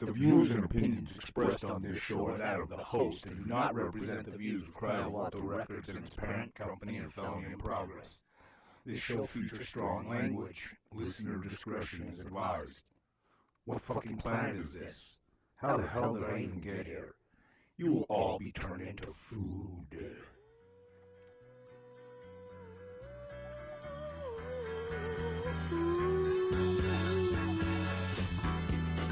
The views and opinions expressed on this show are that of the host and do not represent the views of Cryovato Records and its parent company and Felony in Progress. This show features strong language. Listener discretion is advised. What fucking planet is this? How the hell did I even get here? You will all be turned into food.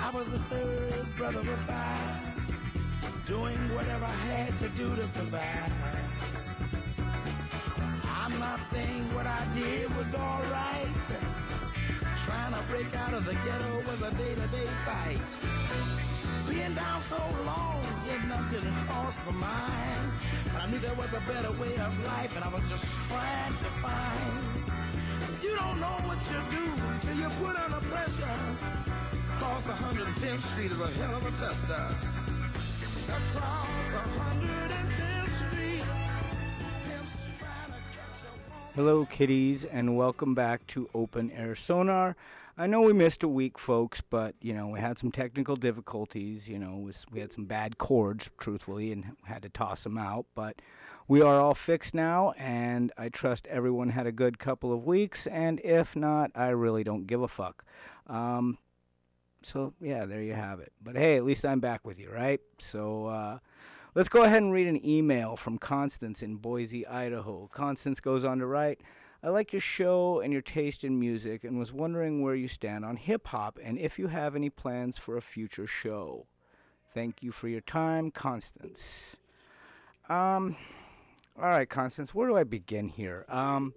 I was the third brother of five, doing whatever I had to do to survive. I'm not saying what I did was alright. Trying to break out of the ghetto was a day-to-day fight. Being down so long, getting up didn't cross my mind. But I knew there was a better way of life, and I was just trying to find. You don't know what you do till you put under pressure. Across 110th Street is a hell of a tester. Across 110th Street. pimps trying to catch a woman. Hello, kiddies, and welcome back to Open Air Sonar. I know we missed a week, folks, but you know we had some technical difficulties. You know, we had some bad cords, truthfully, and had to toss them out. But we are all fixed now, and I trust everyone had a good couple of weeks. And if not, I really don't give a fuck. Um, so yeah, there you have it. But hey, at least I'm back with you, right? So. Uh, Let's go ahead and read an email from Constance in Boise, Idaho. Constance goes on to write I like your show and your taste in music and was wondering where you stand on hip hop and if you have any plans for a future show. Thank you for your time, Constance. Um, all right, Constance, where do I begin here? Um,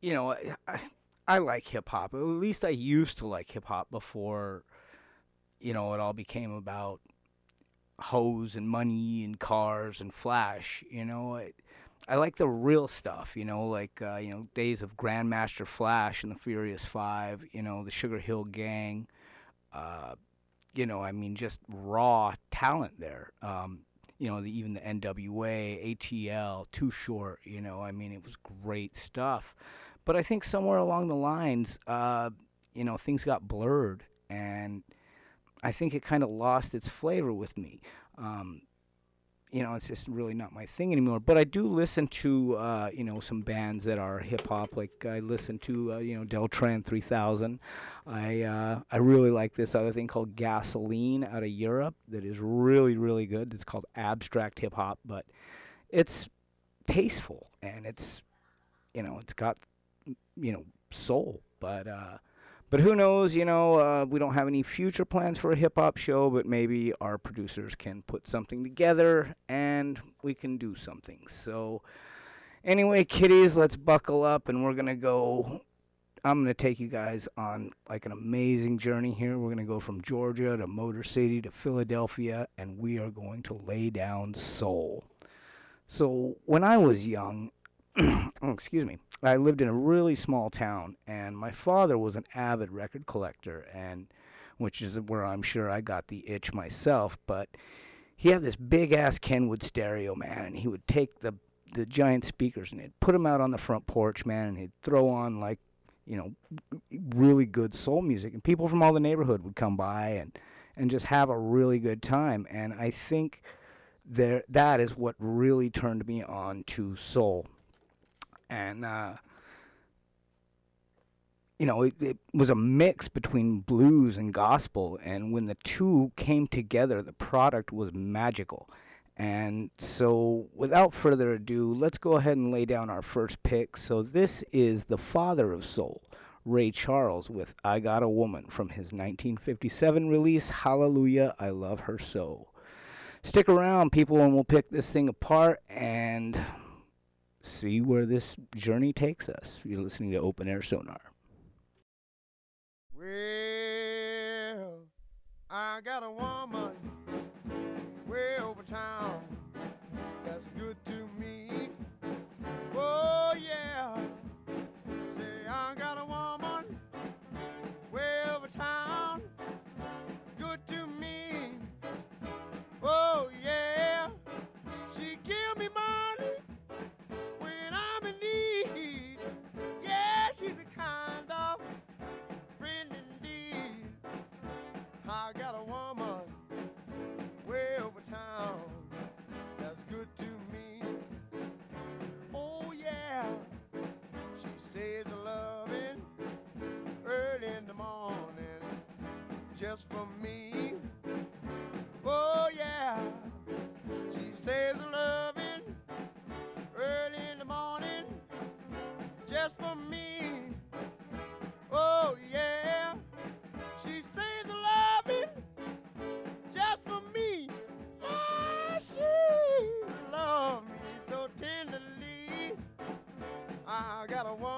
you know, I, I, like hip hop. At least I used to like hip hop before, you know, it all became about hoes and money and cars and flash. You know, I, I like the real stuff. You know, like uh, you know days of Grandmaster Flash and the Furious Five. You know, the Sugar Hill Gang. Uh, you know, I mean, just raw talent there. Um, you know, the, even the NWA, ATL, Too Short. You know, I mean, it was great stuff. But I think somewhere along the lines, uh, you know, things got blurred and I think it kind of lost its flavor with me. Um, you know, it's just really not my thing anymore. But I do listen to, uh, you know, some bands that are hip hop. Like I listen to, uh, you know, Deltron 3000. I uh, I really like this other thing called Gasoline out of Europe that is really really good. It's called abstract hip hop, but it's tasteful and it's, you know, it's got, you know, soul. But uh, but who knows? You know, uh, we don't have any future plans for a hip hop show, but maybe our producers can put something together and we can do something. So, anyway, kiddies, let's buckle up and we're going to go. I'm going to take you guys on like an amazing journey here. We're going to go from Georgia to Motor City to Philadelphia, and we are going to lay down soul. So, when I was young, oh, excuse me, I lived in a really small town, and my father was an avid record collector, and which is where I'm sure I got the itch myself. But he had this big ass Kenwood stereo, man, and he would take the the giant speakers and he'd put them out on the front porch, man, and he'd throw on like you know really good soul music, and people from all the neighborhood would come by and and just have a really good time. And I think there that is what really turned me on to soul and uh, you know it, it was a mix between blues and gospel. And when the two came together the product was magical. And so without further ado let's go ahead and lay down our first pick. So this is the father of soul ray charles with i got a woman from his 1957 release hallelujah i love her so. Stick around people and we'll pick this thing apart and see where this journey takes us. You're listening to Open Air Sonar. Well, I got a woman way over town just for me. Oh yeah, she says loving early in the morning just for me. Oh yeah, she says loving just for me. Yeah, she loves me so tenderly. I got a woman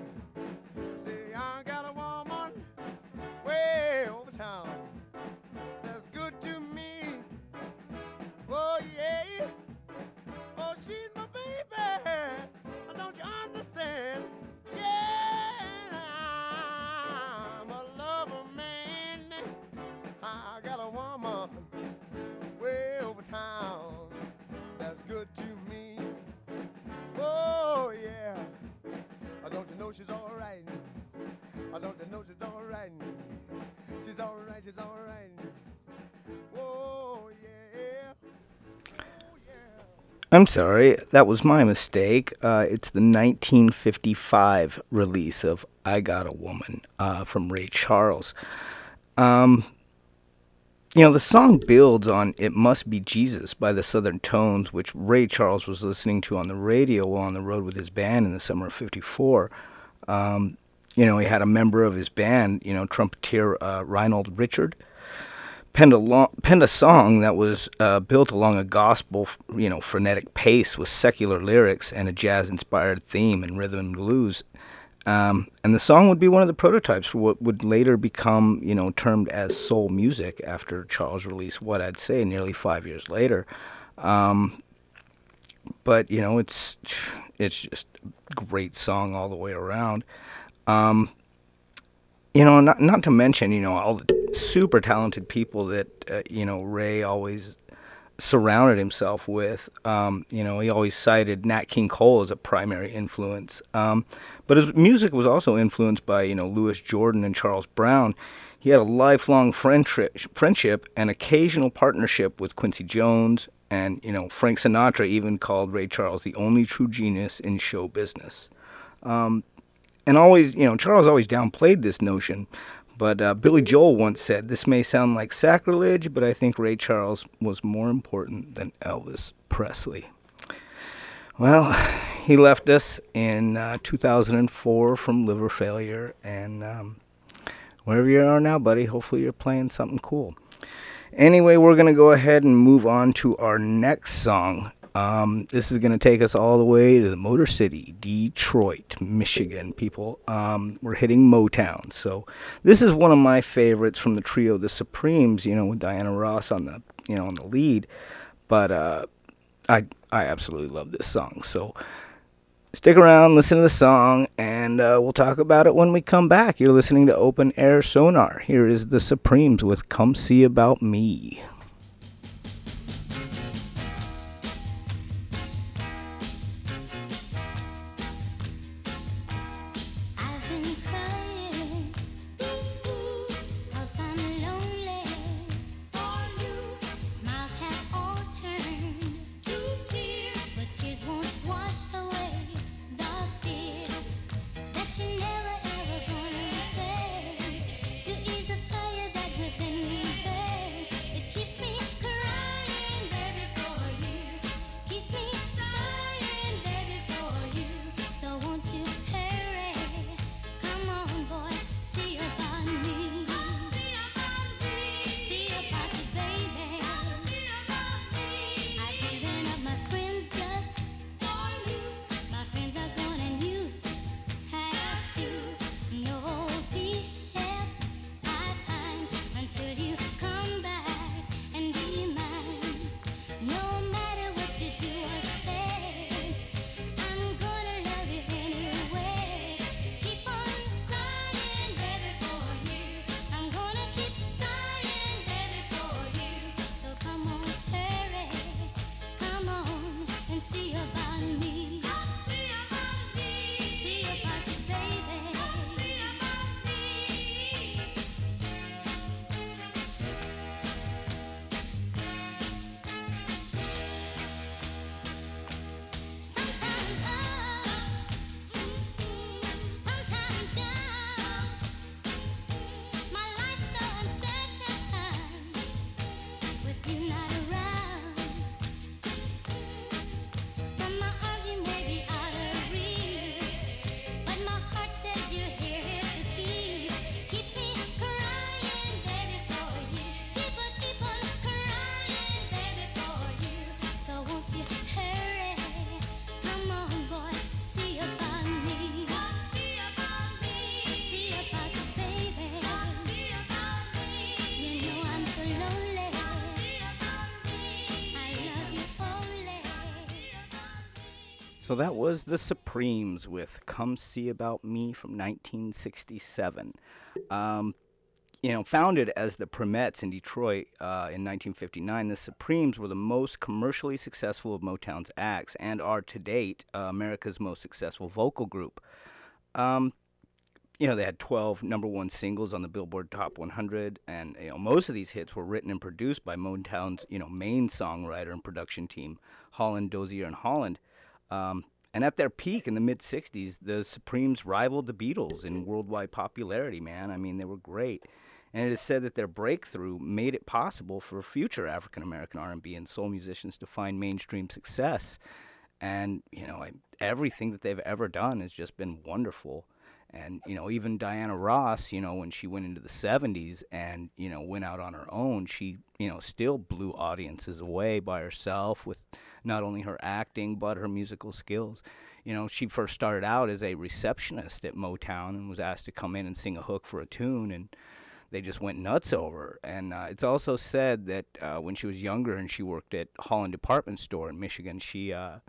She's all right? I don't you know she's all right? She's all right, she's all right. Yeah. Yeah. I'm sorry, that was my mistake. Uh, it's the 1955 release of I Got a Woman uh, from Ray Charles. Um, you know, the song builds on It Must Be Jesus by the Southern Tones, which Ray Charles was listening to on the radio while on the road with his band in the summer of 54. Um, you know, he had a member of his band, you know, trumpeter uh, Renald Richard, penned a, long, penned a song that was uh, built along a gospel, you know, frenetic pace with secular lyrics and a jazz-inspired theme and rhythm and blues. Um, and the song would be one of the prototypes for what would later become, you know, termed as soul music after Charles released what I'd say nearly five years later. Um, but you know, it's it's just a great song all the way around. Um, you know, not not to mention, you know, all the super talented people that uh, you know Ray always surrounded himself with. Um, you know, he always cited Nat King Cole as a primary influence. Um, but his music was also influenced by, you know, Louis Jordan and Charles Brown. He had a lifelong friendship, friendship and occasional partnership with Quincy Jones, and you know, Frank Sinatra even called Ray Charles the only true genius in show business. Um, and always, you know, Charles always downplayed this notion. But uh, Billy Joel once said, This may sound like sacrilege, but I think Ray Charles was more important than Elvis Presley. Well, he left us in uh, 2004 from liver failure, and um, wherever you are now, buddy, hopefully you're playing something cool. Anyway, we're going to go ahead and move on to our next song. Um, this is going to take us all the way to the Motor City, Detroit, Michigan. People, um, we're hitting Motown. So this is one of my favorites from the trio, The Supremes. You know, with Diana Ross on the you know on the lead. But uh, I I absolutely love this song. So stick around, listen to the song, and uh, we'll talk about it when we come back. You're listening to Open Air Sonar. Here is The Supremes with "Come See About Me." So that was the Supremes with "Come See About Me" from 1967. Um, you know, founded as the Primettes in Detroit uh, in 1959, the Supremes were the most commercially successful of Motown's acts and are to date uh, America's most successful vocal group. Um, you know, they had 12 number one singles on the Billboard Top 100, and you know, most of these hits were written and produced by Motown's you know main songwriter and production team, Holland, Dozier, and Holland. Um, and at their peak in the mid 60s, the Supremes rivaled the Beatles in worldwide popularity, man. I mean, they were great. And it is said that their breakthrough made it possible for future African American R&B and soul musicians to find mainstream success. And, you know, I, everything that they've ever done has just been wonderful. And, you know, even Diana Ross, you know, when she went into the 70s and, you know, went out on her own, she, you know, still blew audiences away by herself with not only her acting, but her musical skills. You know, she first started out as a receptionist at Motown and was asked to come in and sing a hook for a tune. And, they just went nuts over. her. And uh, it's also said that uh, when she was younger and she worked at Holland Department Store in Michigan, she uh,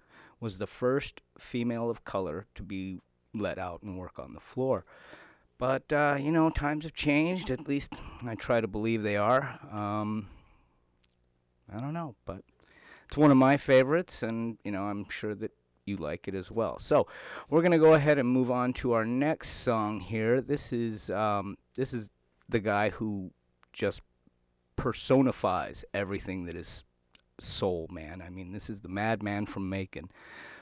was the first female of color to be let out and work on the floor. But uh, you know, times have changed. At least I try to believe they are. Um, I don't know, but it's one of my favorites, and you know, I'm sure that you like it as well. So we're gonna go ahead and move on to our next song here. This is um, this is the guy who just personifies everything that is soul, man. I mean, this is the madman from Macon.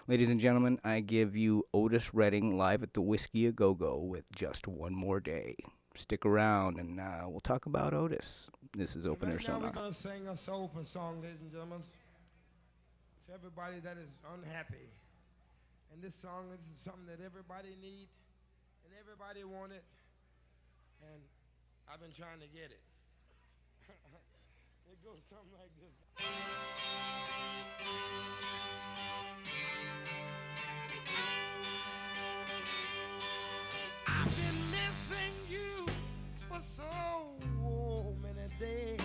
Ladies and gentlemen, I give you Otis Redding live at the Whiskey A Go Go with just one more day. Stick around and uh, we'll talk about Otis. This is Open Air Right now we're gonna sing a soulful song, ladies and gentlemen, everybody that is unhappy. And this song is something that everybody need and everybody want it. And I've been trying to get it. it goes something like this. I've been missing you for so many days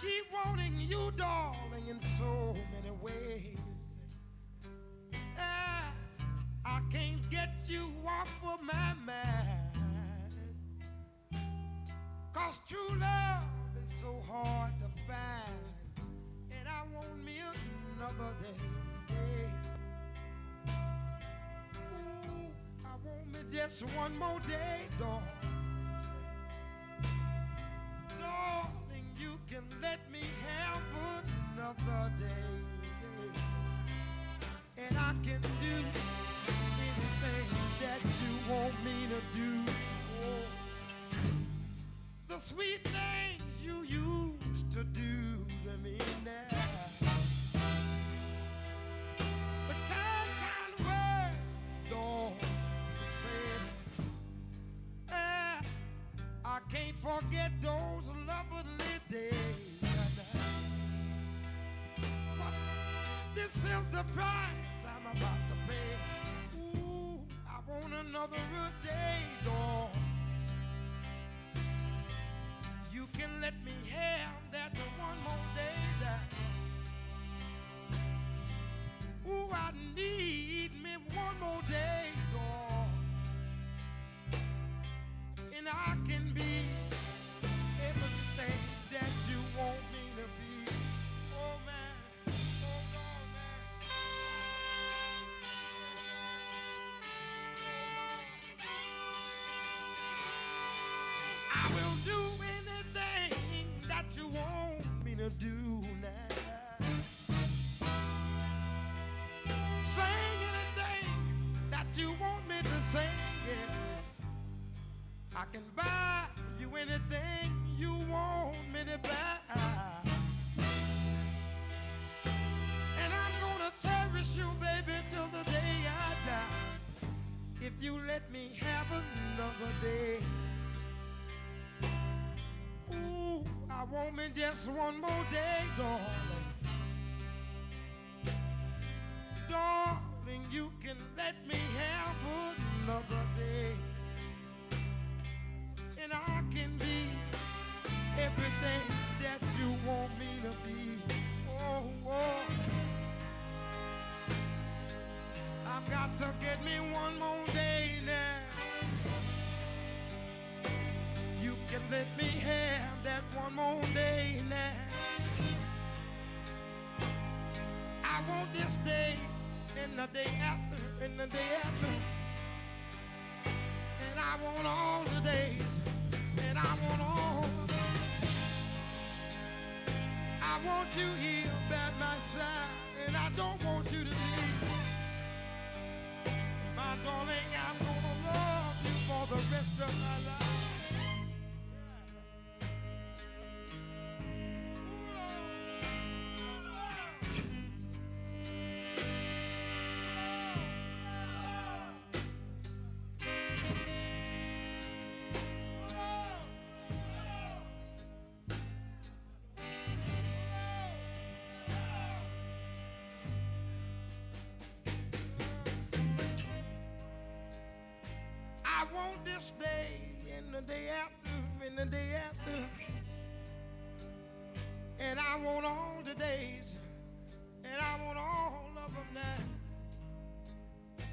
keep wanting you, darling, in so many ways. Ah, I can't get you off of my mind. Cause true love is so hard to find. And I want me another day. Ooh, I want me just one more day, darling. Darling, you can let me have another day. And I can do anything that you want me to do. The sweet things you used to do to me now. The kind, kind word, Lord, you said. Ah, I can't forget is the price want me just one more day, darling. Darling, you can let me have another day. And I can be everything that you want me to be. Oh, oh. I've got to get me one more. One more day now. I want this day and the day after and the day after. And I want all the days and I want all. I want you here by my side and I don't want you to leave. My darling, I'm gonna love you for the rest of my life. This day and the day after and the day after. And I want all the days and I want all of them now.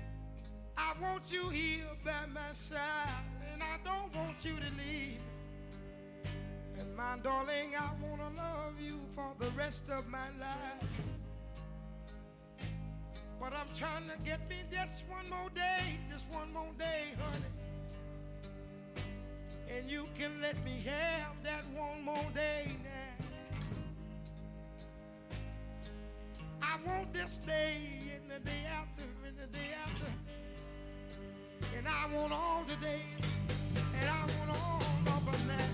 I want you here by my side and I don't want you to leave. And my darling, I want to love you for the rest of my life. But I'm trying to get me just one more day, just one more day, honey. And you can let me have that one more day now. I want this day and the day after and the day after. And I want all the days and I want all of them now.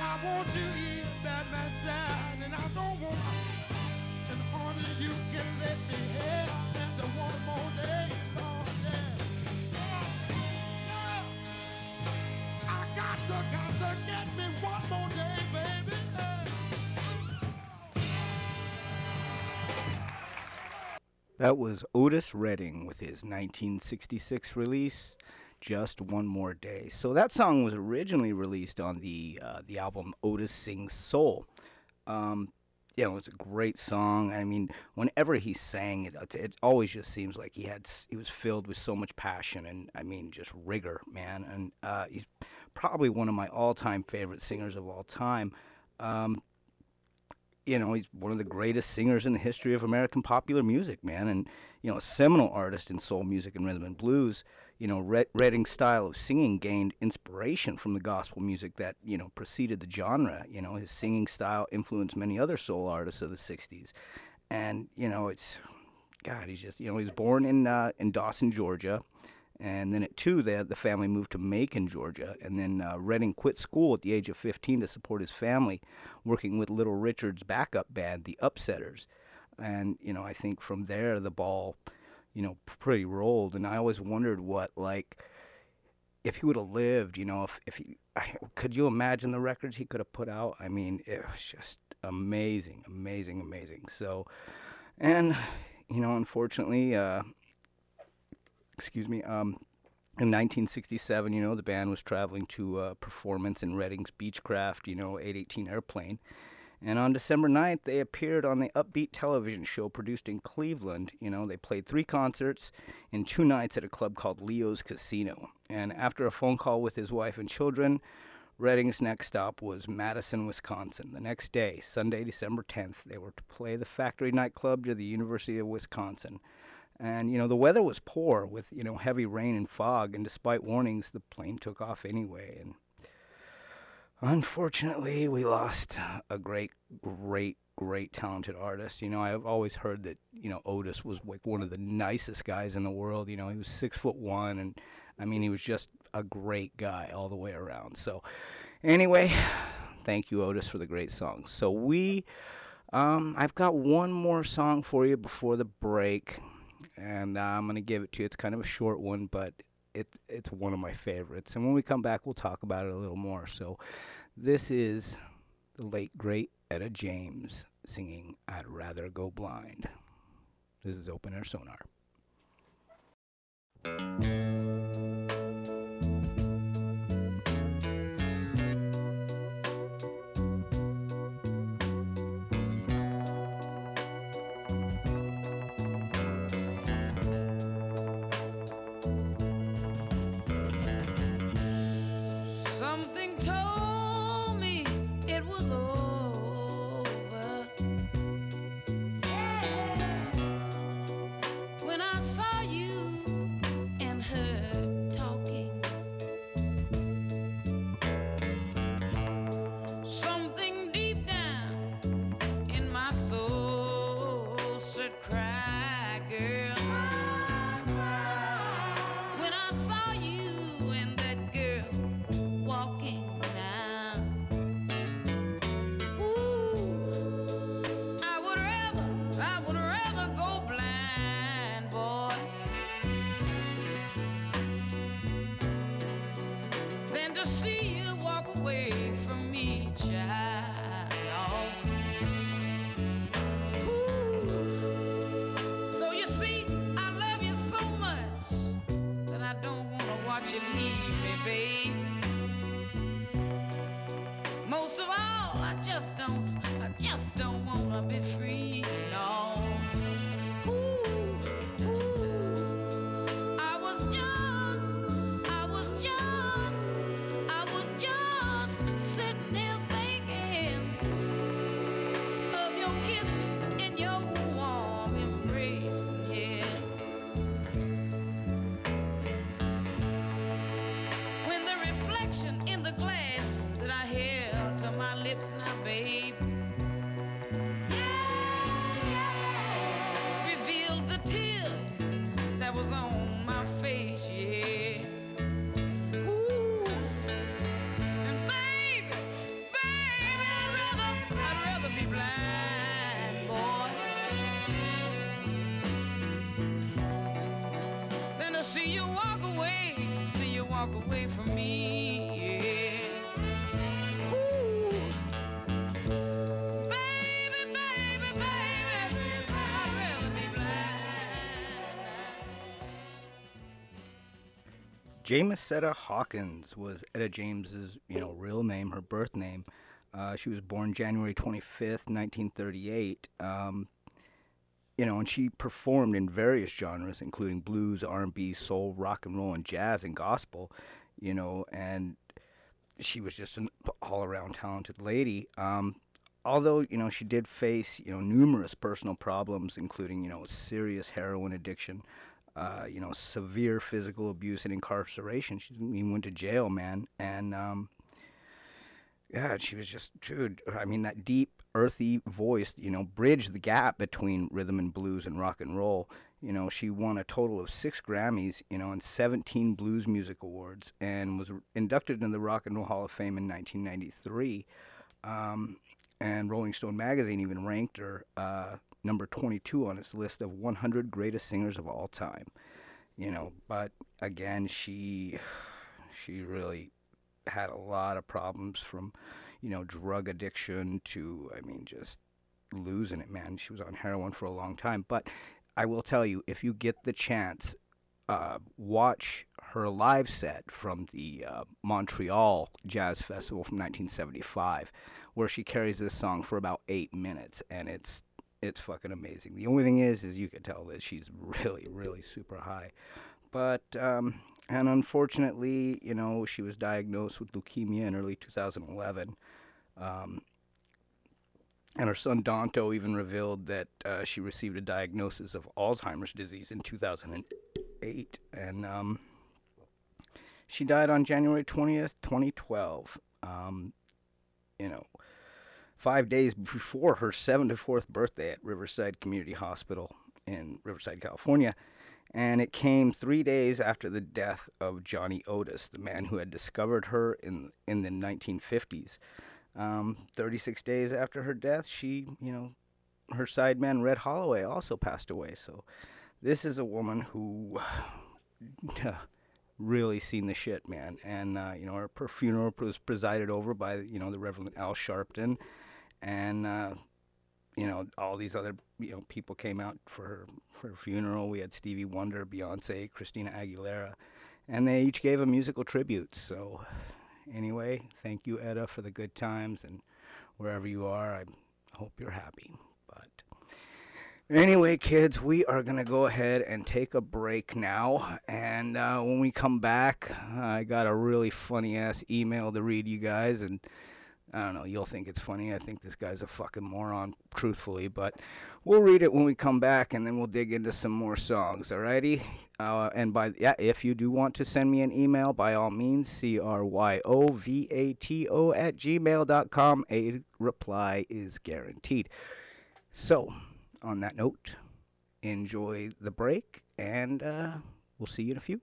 I want you here by my side and I don't want and honey, you can let That was Otis Redding with his 1966 release, "Just One More Day." So that song was originally released on the uh, the album Otis Sings Soul. Um, you know, it's a great song. I mean, whenever he sang it, it, always just seems like he had he was filled with so much passion and I mean just rigor, man. And uh, he's probably one of my all-time favorite singers of all time. Um, you know, he's one of the greatest singers in the history of American popular music, man, and you know, a seminal artist in soul music and rhythm and blues. You know, Red- Redding's style of singing gained inspiration from the gospel music that you know preceded the genre. You know, his singing style influenced many other soul artists of the '60s, and you know, it's God, he's just you know, he was born in uh, in Dawson, Georgia. And then at two, they, the family moved to Macon, Georgia. And then uh, Redding quit school at the age of 15 to support his family, working with Little Richard's backup band, the Upsetters. And, you know, I think from there, the ball, you know, pretty rolled. And I always wondered what, like, if he would have lived, you know, if, if he, I, could you imagine the records he could have put out? I mean, it was just amazing, amazing, amazing. So, and, you know, unfortunately, uh, excuse me, um, in 1967, you know, the band was traveling to a performance in Redding's Beechcraft, you know, 818 airplane. And on December 9th, they appeared on the Upbeat television show produced in Cleveland. You know, they played three concerts in two nights at a club called Leo's Casino. And after a phone call with his wife and children, Redding's next stop was Madison, Wisconsin. The next day, Sunday, December 10th, they were to play the Factory nightclub to the University of Wisconsin. And, you know, the weather was poor with, you know, heavy rain and fog. And despite warnings, the plane took off anyway. And unfortunately, we lost a great, great, great talented artist. You know, I've always heard that, you know, Otis was like one of the nicest guys in the world. You know, he was six foot one. And I mean, he was just a great guy all the way around. So, anyway, thank you, Otis, for the great song. So, we. Um, I've got one more song for you before the break and uh, I'm gonna give it to you. It's kind of a short one, but it it's one of my favorites. And when we come back, we'll talk about it a little more. So, this is the late great Etta James singing "I'd Rather Go Blind." This is Open Air Sonar. James Etta Hawkins was Etta James's, you know, real name, her birth name. Uh, she was born January 25th, 1938. Um, you know, and she performed in various genres, including blues, R&B, soul, rock and roll, and jazz and gospel. You know, and she was just an all-around talented lady. Um, although you know she did face you know numerous personal problems, including you know a serious heroin addiction, uh, you know severe physical abuse and incarceration. She even went to jail, man, and um, yeah, she was just dude. I mean that deep, earthy voice, you know, bridged the gap between rhythm and blues and rock and roll. You know, she won a total of six Grammys, you know, and 17 Blues Music Awards, and was inducted into the Rock and Roll Hall of Fame in 1993. Um, and Rolling Stone magazine even ranked her uh, number 22 on its list of 100 greatest singers of all time. You know, but again, she she really had a lot of problems from, you know, drug addiction to, I mean, just losing it, man. She was on heroin for a long time. But I will tell you, if you get the chance, uh, watch her live set from the uh, Montreal Jazz Festival from 1975, where she carries this song for about eight minutes, and it's it's fucking amazing. The only thing is, is you can tell that she's really, really super high. But um, and unfortunately, you know, she was diagnosed with leukemia in early 2011. Um, and her son Donto even revealed that uh, she received a diagnosis of Alzheimer's disease in 2008, and um, she died on January 20th, 2012. Um, you know, five days before her 74th birthday at Riverside Community Hospital in Riverside, California. And it came three days after the death of Johnny Otis, the man who had discovered her in in the 1950s. Um, 36 days after her death, she, you know, her sideman Red Holloway also passed away. So, this is a woman who really seen the shit, man. And uh, you know, her, her funeral was presided over by you know the Reverend Al Sharpton, and uh, you know all these other you know people came out for her for her funeral. We had Stevie Wonder, Beyonce, Christina Aguilera, and they each gave a musical tribute. So anyway, thank you, Etta, for the good times, and wherever you are, I hope you're happy. But Anyway, kids, we are to go ahead and take a break now. And uh, when we come back, I got a really funny ass email to read you guys. And I don't know, you'll think it's funny. I think this guy's a fucking moron, truthfully. But we'll read it when we come back and then we'll dig into some more songs, alrighty? Uh, and by yeah, if you do want to send me an email, by all means, C R Y O V A T O at gmail.com. A reply is guaranteed. So, on that note, enjoy the break, and uh, we'll see you in a few.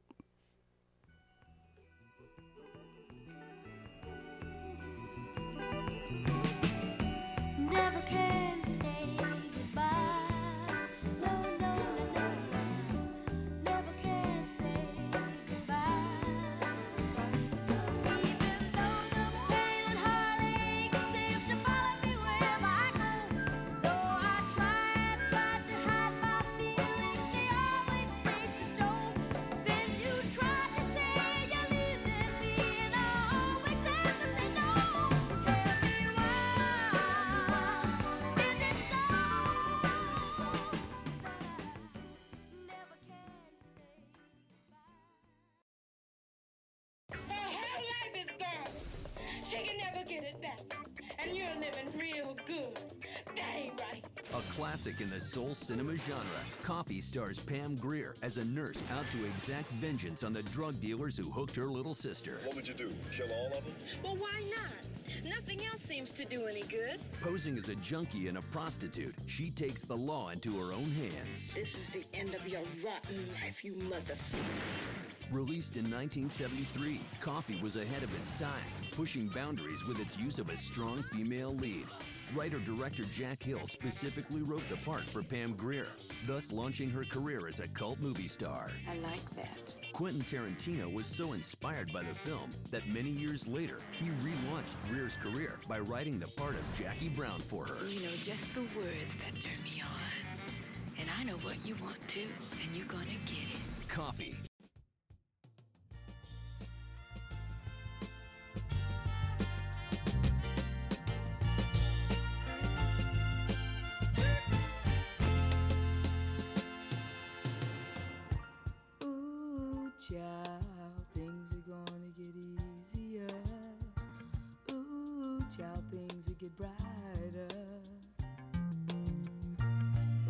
Classic in the soul cinema genre, Coffy stars Pam Grier as a nurse out to exact vengeance on the drug dealers who hooked her little sister. What would you do? Kill all of them? Well, why not? Nothing else seems to do any good. Posing as a junkie and a prostitute, she takes the law into her own hands. This is the end of your rotten life, you mother. Released in 1973, Coffy was ahead of its time, pushing boundaries with its use of a strong female lead. Writer-director Jack Hill specifically wrote the part for Pam Grier, thus launching her career as a cult movie star. I like that. Quentin Tarantino was so inspired by the film that many years later, he relaunched Grier's career by writing the part of Jackie Brown for her. You know just the words that turn me on. And I know what you want too, and you're gonna get it. Coffy. Get brighter.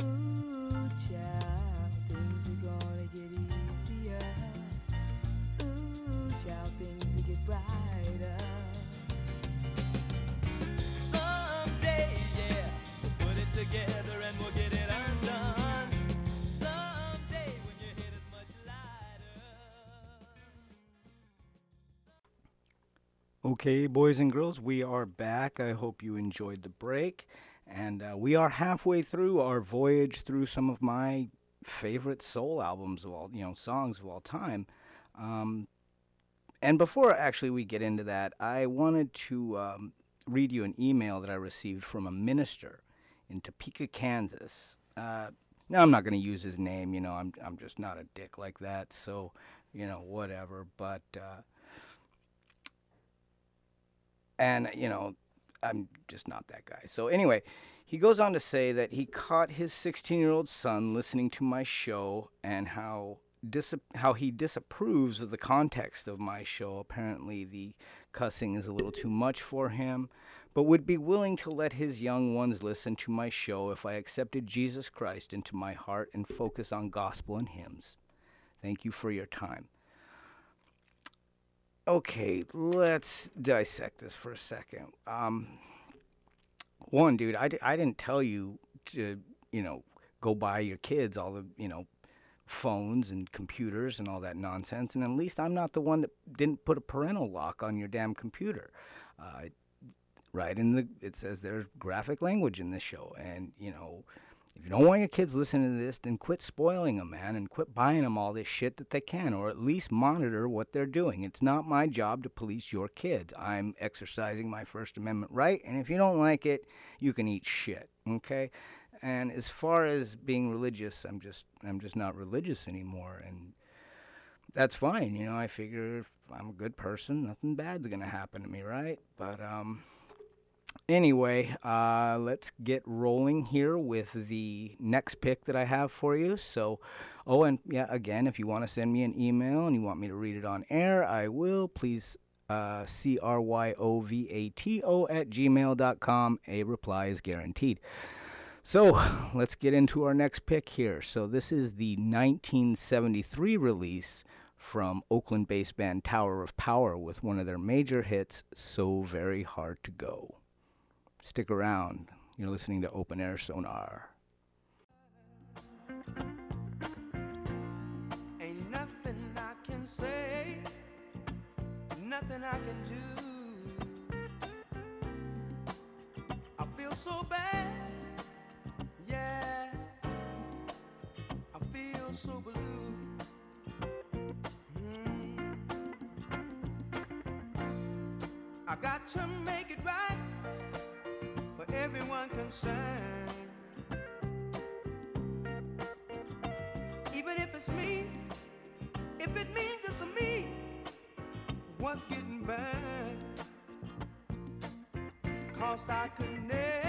Ooh, child, things are gonna get easier. Ooh, child, things will get brighter. Okay, boys and girls, we are back. I hope you enjoyed the break. And uh, we are halfway through our voyage through some of my favorite soul albums of all, you know, songs of all time. Um, and before actually we get into that, I wanted to um, read you an email that I received from a minister in Topeka, Kansas. Uh, now I'm not going to use his name, you know, I'm I'm just not a dick like that, so you know, whatever. But uh, and you know i'm just not that guy. So anyway he goes on to say that he caught his 16 year old son listening to my show and how dis- how he disapproves of the context of my show. Apparently the cussing is a little too much for him but would be willing to let his young ones listen to my show if i accepted jesus christ into my heart and focus on gospel and hymns. Thank you for your time okay, let's dissect this for a second. Um, one, dude, I, I didn't tell you to, you know, go buy your kids all the, you know, phones and computers and all that nonsense. And at least I'm not the one that didn't put a parental lock on your damn computer. Uh, right in the, it says there's graphic language in this show. And, you know, if you don't want your kids listening to this, then quit spoiling them, man, and quit buying them all this shit that they can, or at least monitor what they're doing. It's not my job to police your kids. I'm exercising my First Amendment right, and if you don't like it, you can eat shit, okay? And as far as being religious, I'm just I'm just not religious anymore, and that's fine. You know, I figure if I'm a good person, nothing bad's gonna happen to me, right? But um, Anyway, uh, let's get rolling here with the next pick that I have for you. So, oh, and yeah, again, if you want to send me an email and you want me to read it on air, I will. Please, uh, C R Y O V A T O at gmail.com. A reply is guaranteed. So, let's get into our next pick here. So, this is the 1973 release from Oakland based band Tower of Power with one of their major hits, So Very Hard to Go. Stick around. You're listening to Open Air Sonar. Ain't nothing I can say, nothing I can do. I feel so bad, yeah. I feel so blue. Mm. I got to make it right everyone concerned. Even if it's me, if it means it's me, what's getting burned? Cause I could never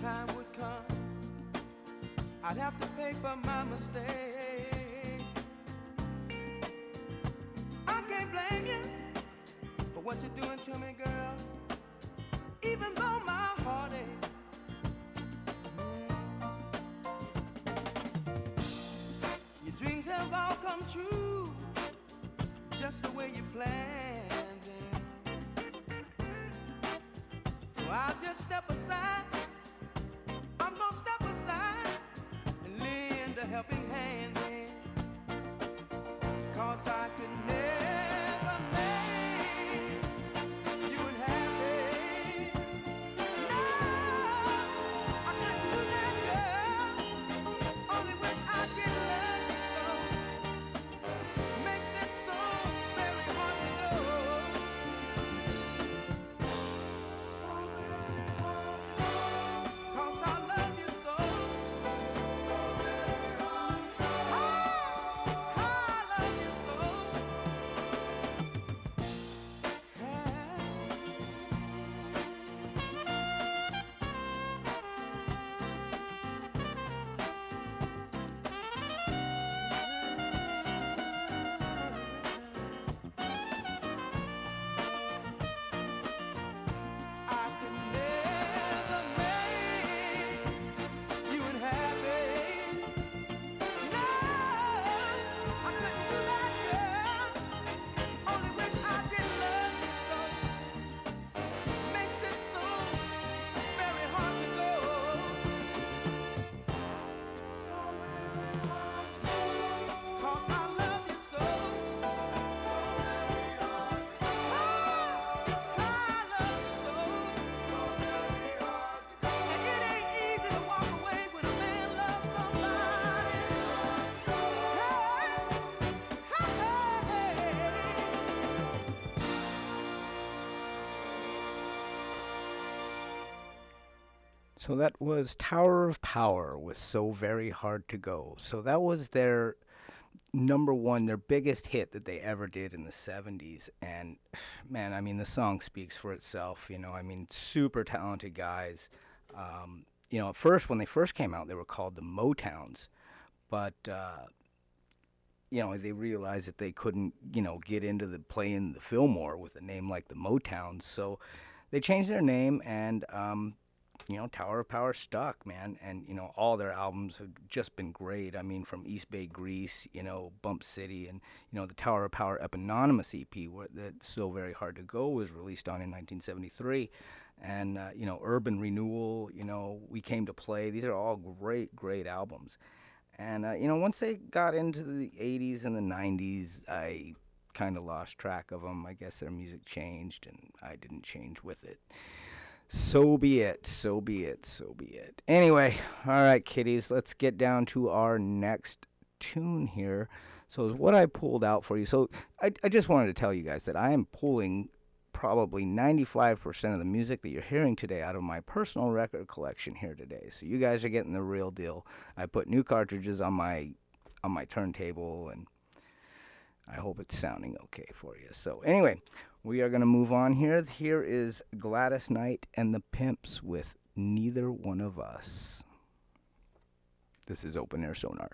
time would come. I'd have to pay for my mistake. I can't blame you for what you're doing to me, girl. Even though my heart aches. Mm. Your dreams have all come true, just the way you planned them. So I'll just step aside. Helping hand. Then. Cause I could never So that was Tower of Power with So Very Hard to Go. So that was their number one, their biggest hit that they ever did in the 70s. And man, I mean, the song speaks for itself. You know, I mean, super talented guys. Um, you know, at first, when they first came out, they were called the Motowns. But, uh, you know, they realized that they couldn't, you know, get into the playing the Fillmore with a name like the Motowns. So they changed their name and, um, you know, Tower of Power stuck, man. And, you know, all their albums have just been great. I mean, from East Bay Grease, you know, Bump City, and, you know, the Tower of Power Eponymous EP, where that's so very hard to go, was released on in 1973. And, uh, you know, Urban Renewal, you know, We Came to Play. These are all great, great albums. And uh, you know, once they got into the 80s and the 90s, I kind of lost track of them. I guess their music changed, and I didn't change with it. So be it. So be it. So be it. Anyway, all right, kiddies, let's get down to our next tune here. So, is what I pulled out for you. So, I, I just wanted to tell you guys that I am pulling probably 95% of the music that you're hearing today out of my personal record collection here today. So, you guys are getting the real deal. I put new cartridges on my on my turntable and I hope it's sounding okay for you. So, anyway, we are going to move on here. Here is Gladys Knight and the Pips with Neither One of Us. This is Open Air Sonar.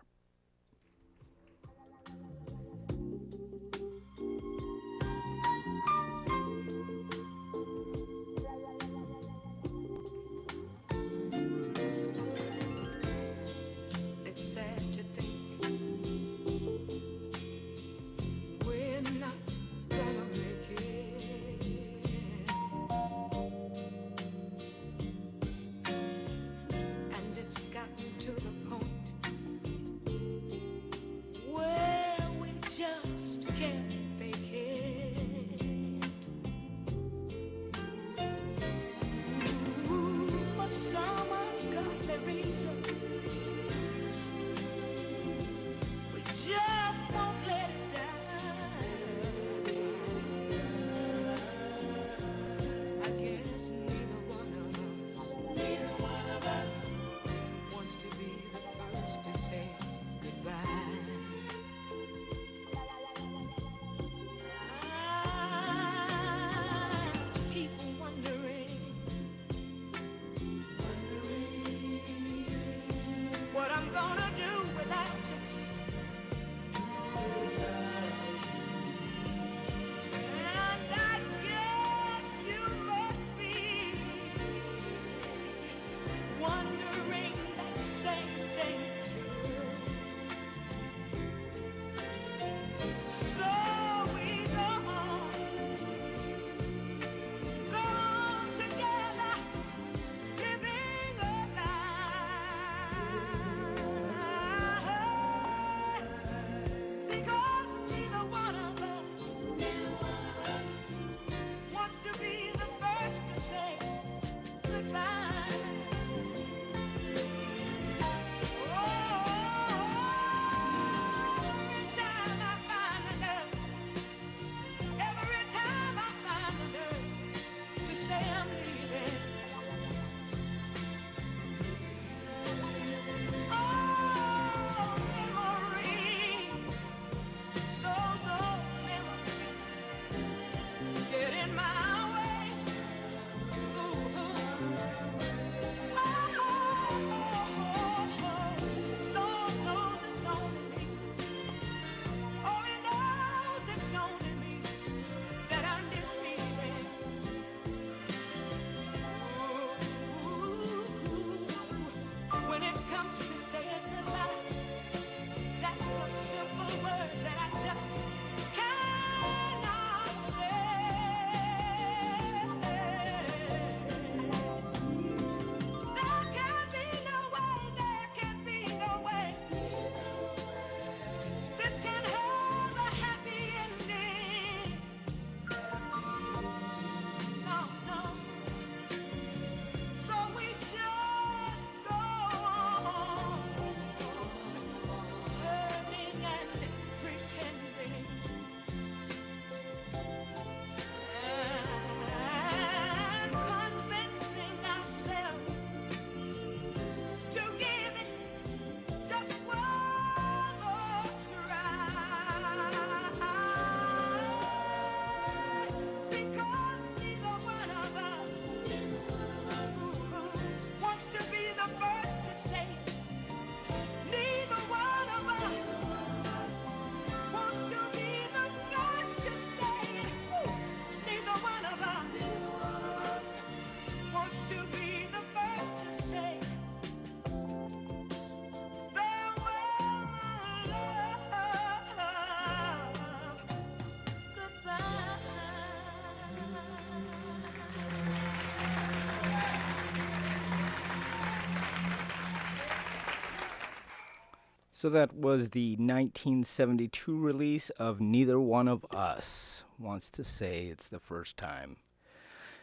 So that was the 1972 release of Neither One of Us Wants to Say It's the First Time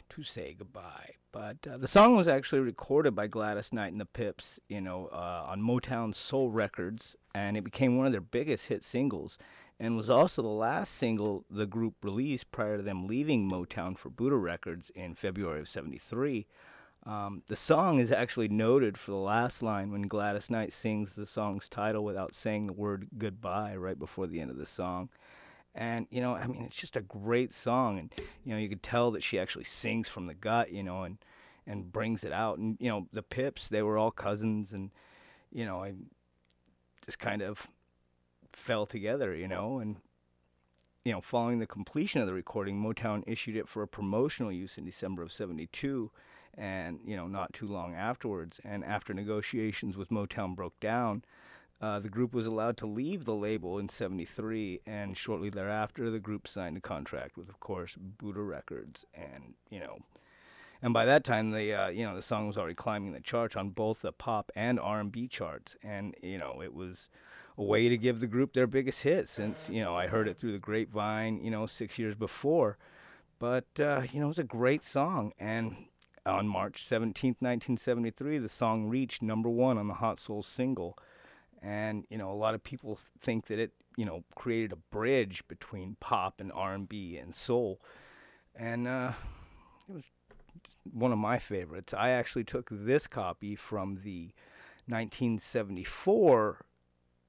to Say Goodbye. But uh, the song was actually recorded by Gladys Knight and the Pips, you know, uh, on Motown Soul Records, and it became one of their biggest hit singles, and was also the last single the group released prior to them leaving Motown for Buddah Records in February of '73. Um, the song is actually noted for the last line when Gladys Knight sings the song's title without saying the word goodbye right before the end of the song. And, you know, I mean, it's just a great song. And, you know, you could tell that she actually sings from the gut, you know, and, and brings it out. And, you know, the Pips, they were all cousins. And, you know, I just kind of fell together, you know, and, you know, following the completion of the recording, Motown issued it for a promotional use in December of 72 and you know not too long afterwards. And after negotiations with motown broke down uh, the group was allowed to leave the label in 73 and shortly thereafter the group signed a contract with of course Buddah records. And you know and by that time the uh, you know the song was already climbing the charts on both the pop and r&b charts. And you know it was a way to give the group their biggest hit since you know i heard it through the grapevine you know six years before. But uh, you know it was a great song. And on March 17th, 1973, the song reached number one on the Hot Soul single. And, you know, a lot of people think that it, you know, created a bridge between pop and R&B and soul. And uh, it was one of my favorites. I actually took this copy from the 1974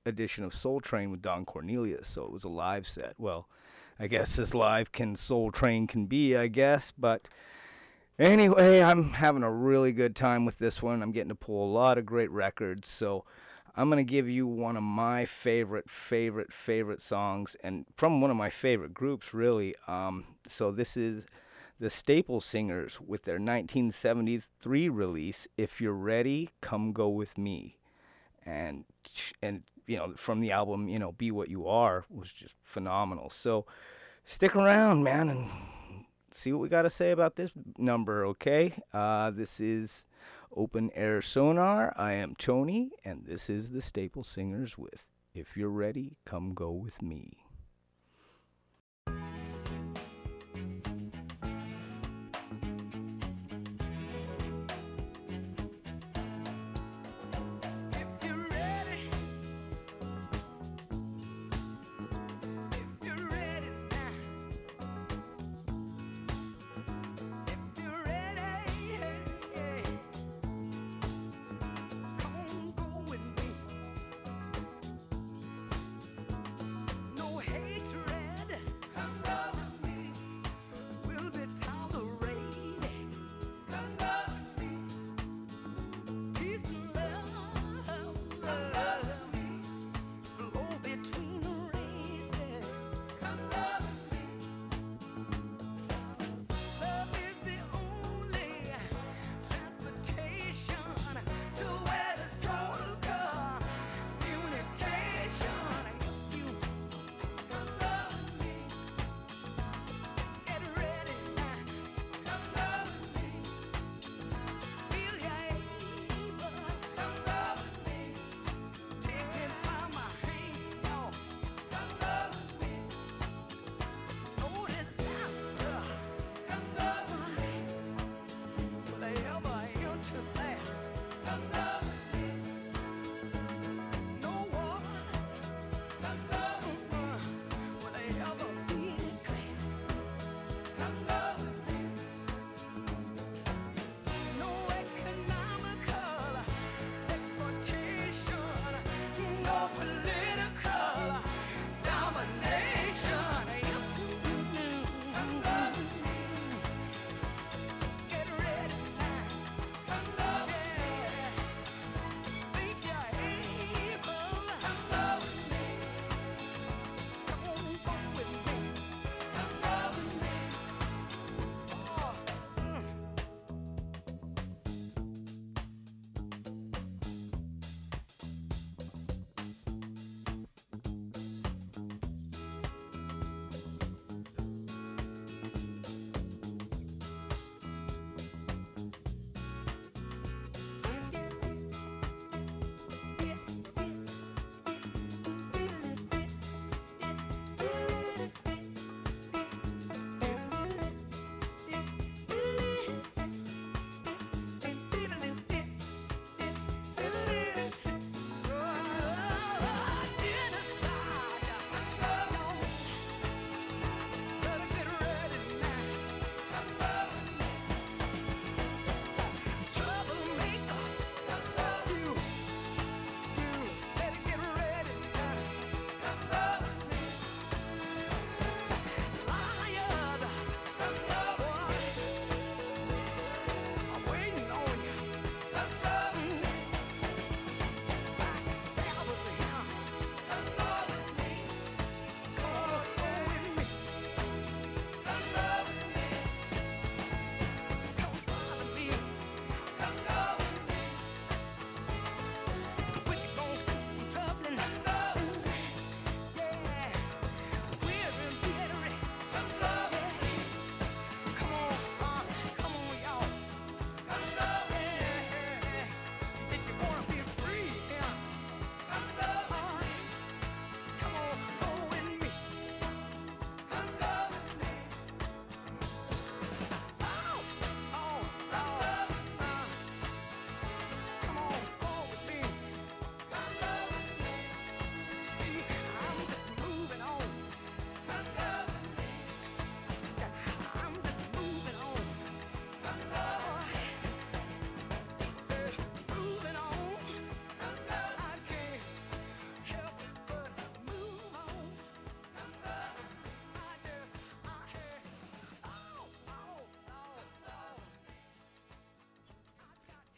edition of Soul Train with Don Cornelius, so it was a live set. Well, I guess as live can Soul Train can be, I guess, but Anyway, I'm having a really good time with this one. I'm getting to pull a lot of great records. So I'm going to give you one of my favorite, favorite, favorite songs, and from one of my favorite groups, really. Um, so this is the Staple Singers with their 1973 release, If You're Ready, Come Go With Me. And, and you know, from the album, you know, Be What You Are was just phenomenal. So stick around, man, and see what we got to say about this number, okay? Uh, this is Open Air Sonar. I am Tony, and this is the Staple Singers with If You're Ready, Come Go With Me.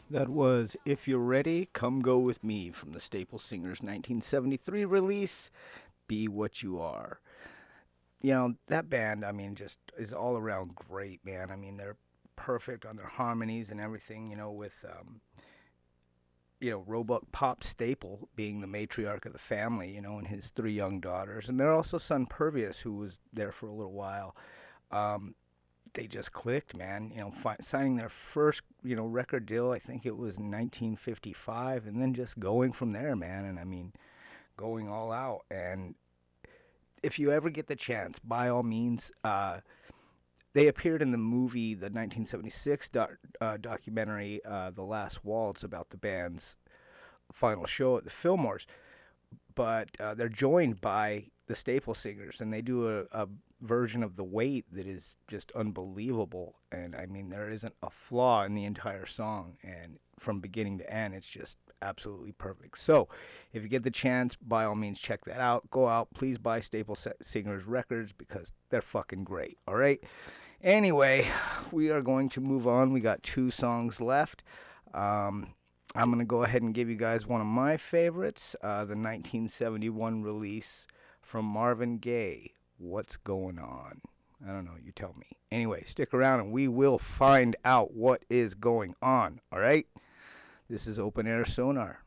That was If You're Ready, Come Go With Me from the Staple Singers 1973 release, Be What You Are. You know, that band, I mean, just is all around great, man. I mean, they're perfect on their harmonies and everything, you know, with, um, you know, Roebuck Pop Staple being the matriarch of the family, you know, and his three young daughters. And their also son Pervis, who was there for a little while. Um, they just clicked, man. You know, fi- signing their first, you know, record deal. I think it was 1955, and then just going from there, man. And I mean, going all out. And if you ever get the chance, by all means, uh, they appeared in the movie, the 1976 doc- uh, documentary, uh, "The Last Waltz," about the band's final show at the Fillmores. But uh, they're joined by the Staple Singers, and they do a, a version of the weight that is just unbelievable. And I mean, there isn't a flaw in the entire song, and from beginning to end, it's just absolutely perfect. So, if you get the chance, by all means, check that out. Go out, please buy Staple Singers records because they're fucking great. All right. Anyway, we are going to move on. We got two songs left. Um, I'm going to go ahead and give you guys one of my favorites uh, the 1971 release from Marvin Gaye. What's going on? I don't know. You tell me. Anyway, stick around and we will find out what is going on. All right? This is Open Air Sonar.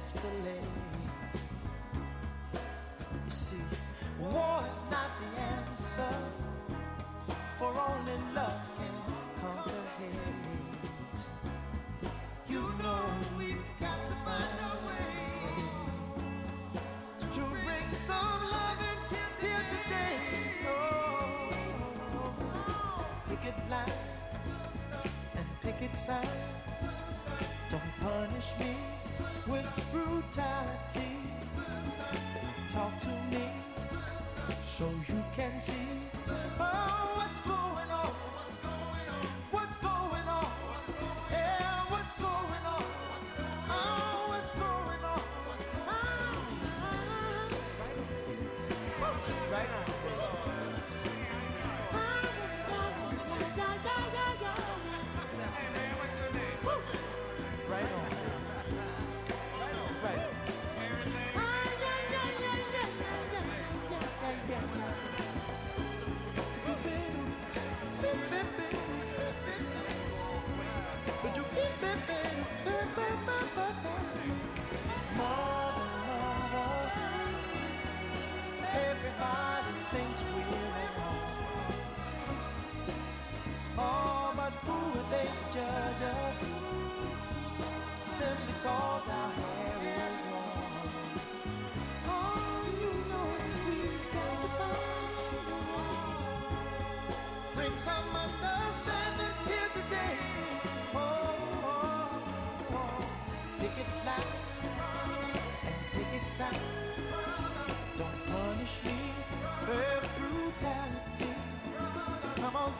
Escalate. You see, war is not the answer, 感谢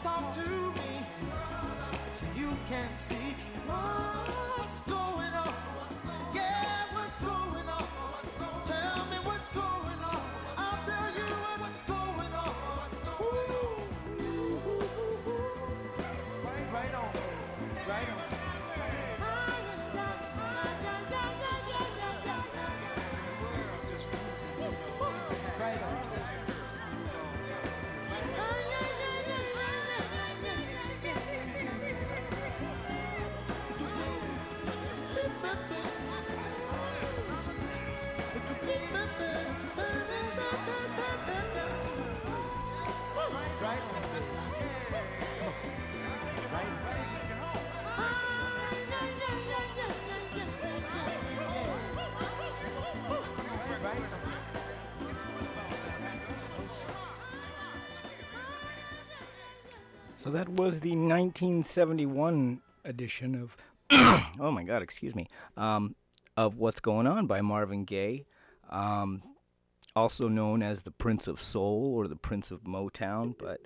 talk to me. You can see what's going on. So that was the 1971 edition of, oh my God, excuse me, um, of What's Going On by Marvin Gaye. Um, also known as the Prince of Soul or the Prince of Motown. But,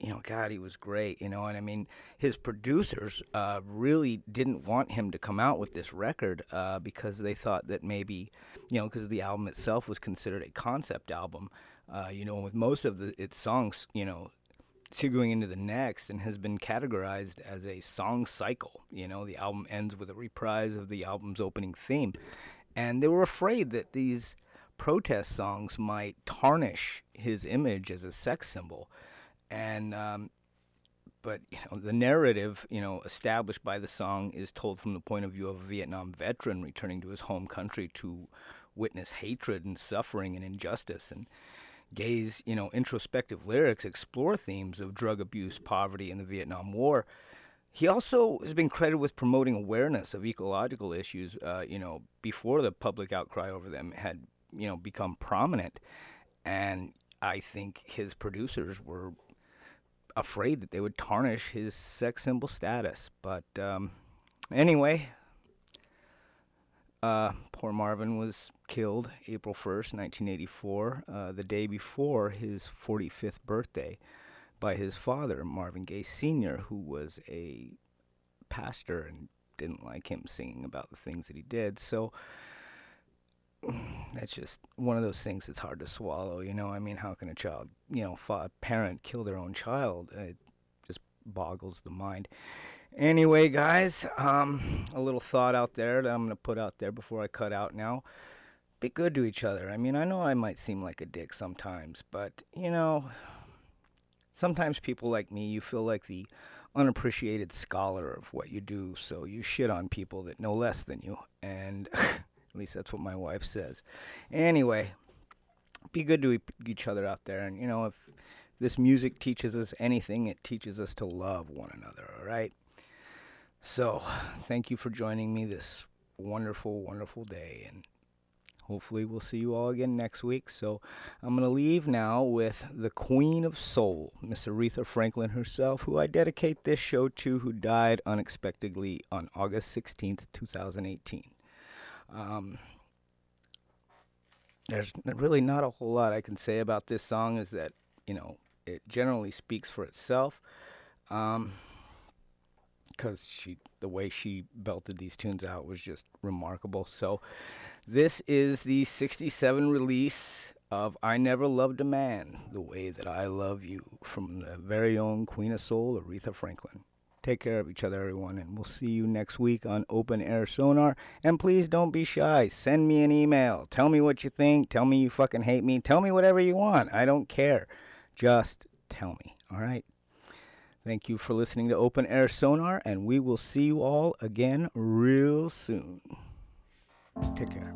you know, God, he was great, you know, and I mean, his producers uh, really didn't want him to come out with this record uh, because they thought that maybe, you know, because the album itself was considered a concept album. Uh, you know, with most of the, its songs, you know, segueing into the next and has been categorized as a song cycle. You know, the album ends with a reprise of the album's opening theme. And they were afraid that these protest songs might tarnish his image as a sex symbol. And, um, but, you know, the narrative, you know, established by the song is told from the point of view of a Vietnam veteran returning to his home country to witness hatred and suffering and injustice. And, Gaye's, you know, introspective lyrics explore themes of drug abuse, poverty, and the Vietnam War. He also has been credited with promoting awareness of ecological issues, uh, you know, before the public outcry over them had, you know, become prominent. And I think his producers were afraid that they would tarnish his sex symbol status. But um, anyway, uh, poor Marvin was killed April 1st, 1984, uh, the day before his 45th birthday, by his father, Marvin Gaye Sr., who was a pastor and didn't like him singing about the things that he did. So that's just one of those things that's hard to swallow. You know, I mean, how can a child, you know, a parent kill their own child? It just boggles the mind. Anyway, guys, um, a little thought out there that I'm going to put out there before I cut out now. Be good to each other. I mean, I know I might seem like a dick sometimes, but, you know, sometimes people like me, you feel like the unappreciated scholar of what you do, so you shit on people that know less than you. And at least that's what my wife says. Anyway, be good to each other out there. And, you know, if this music teaches us anything, it teaches us to love one another, all right? So, thank you for joining me this wonderful, wonderful day. And hopefully, we'll see you all again next week. So, I'm going to leave now with the Queen of Soul, Miss Aretha Franklin herself, who I dedicate this show to, who died unexpectedly on August 16th, 2018. Um, there's really not a whole lot I can say about this song, is that, you know, it generally speaks for itself. Um, because she the way she belted these tunes out was just remarkable. So this is the 67 release of I Never Loved a Man the Way That I Love You from the very own Queen of Soul, Aretha Franklin. Take care of each other, everyone, and we'll see you next week on Open Air Sonar. And please don't be shy. Send me an email. Tell me what you think. Tell me you fucking hate me. Tell me whatever you want. I don't care. Just tell me. All right? Thank you for listening to Open Air Sonar, and we will see you all again real soon. Take care.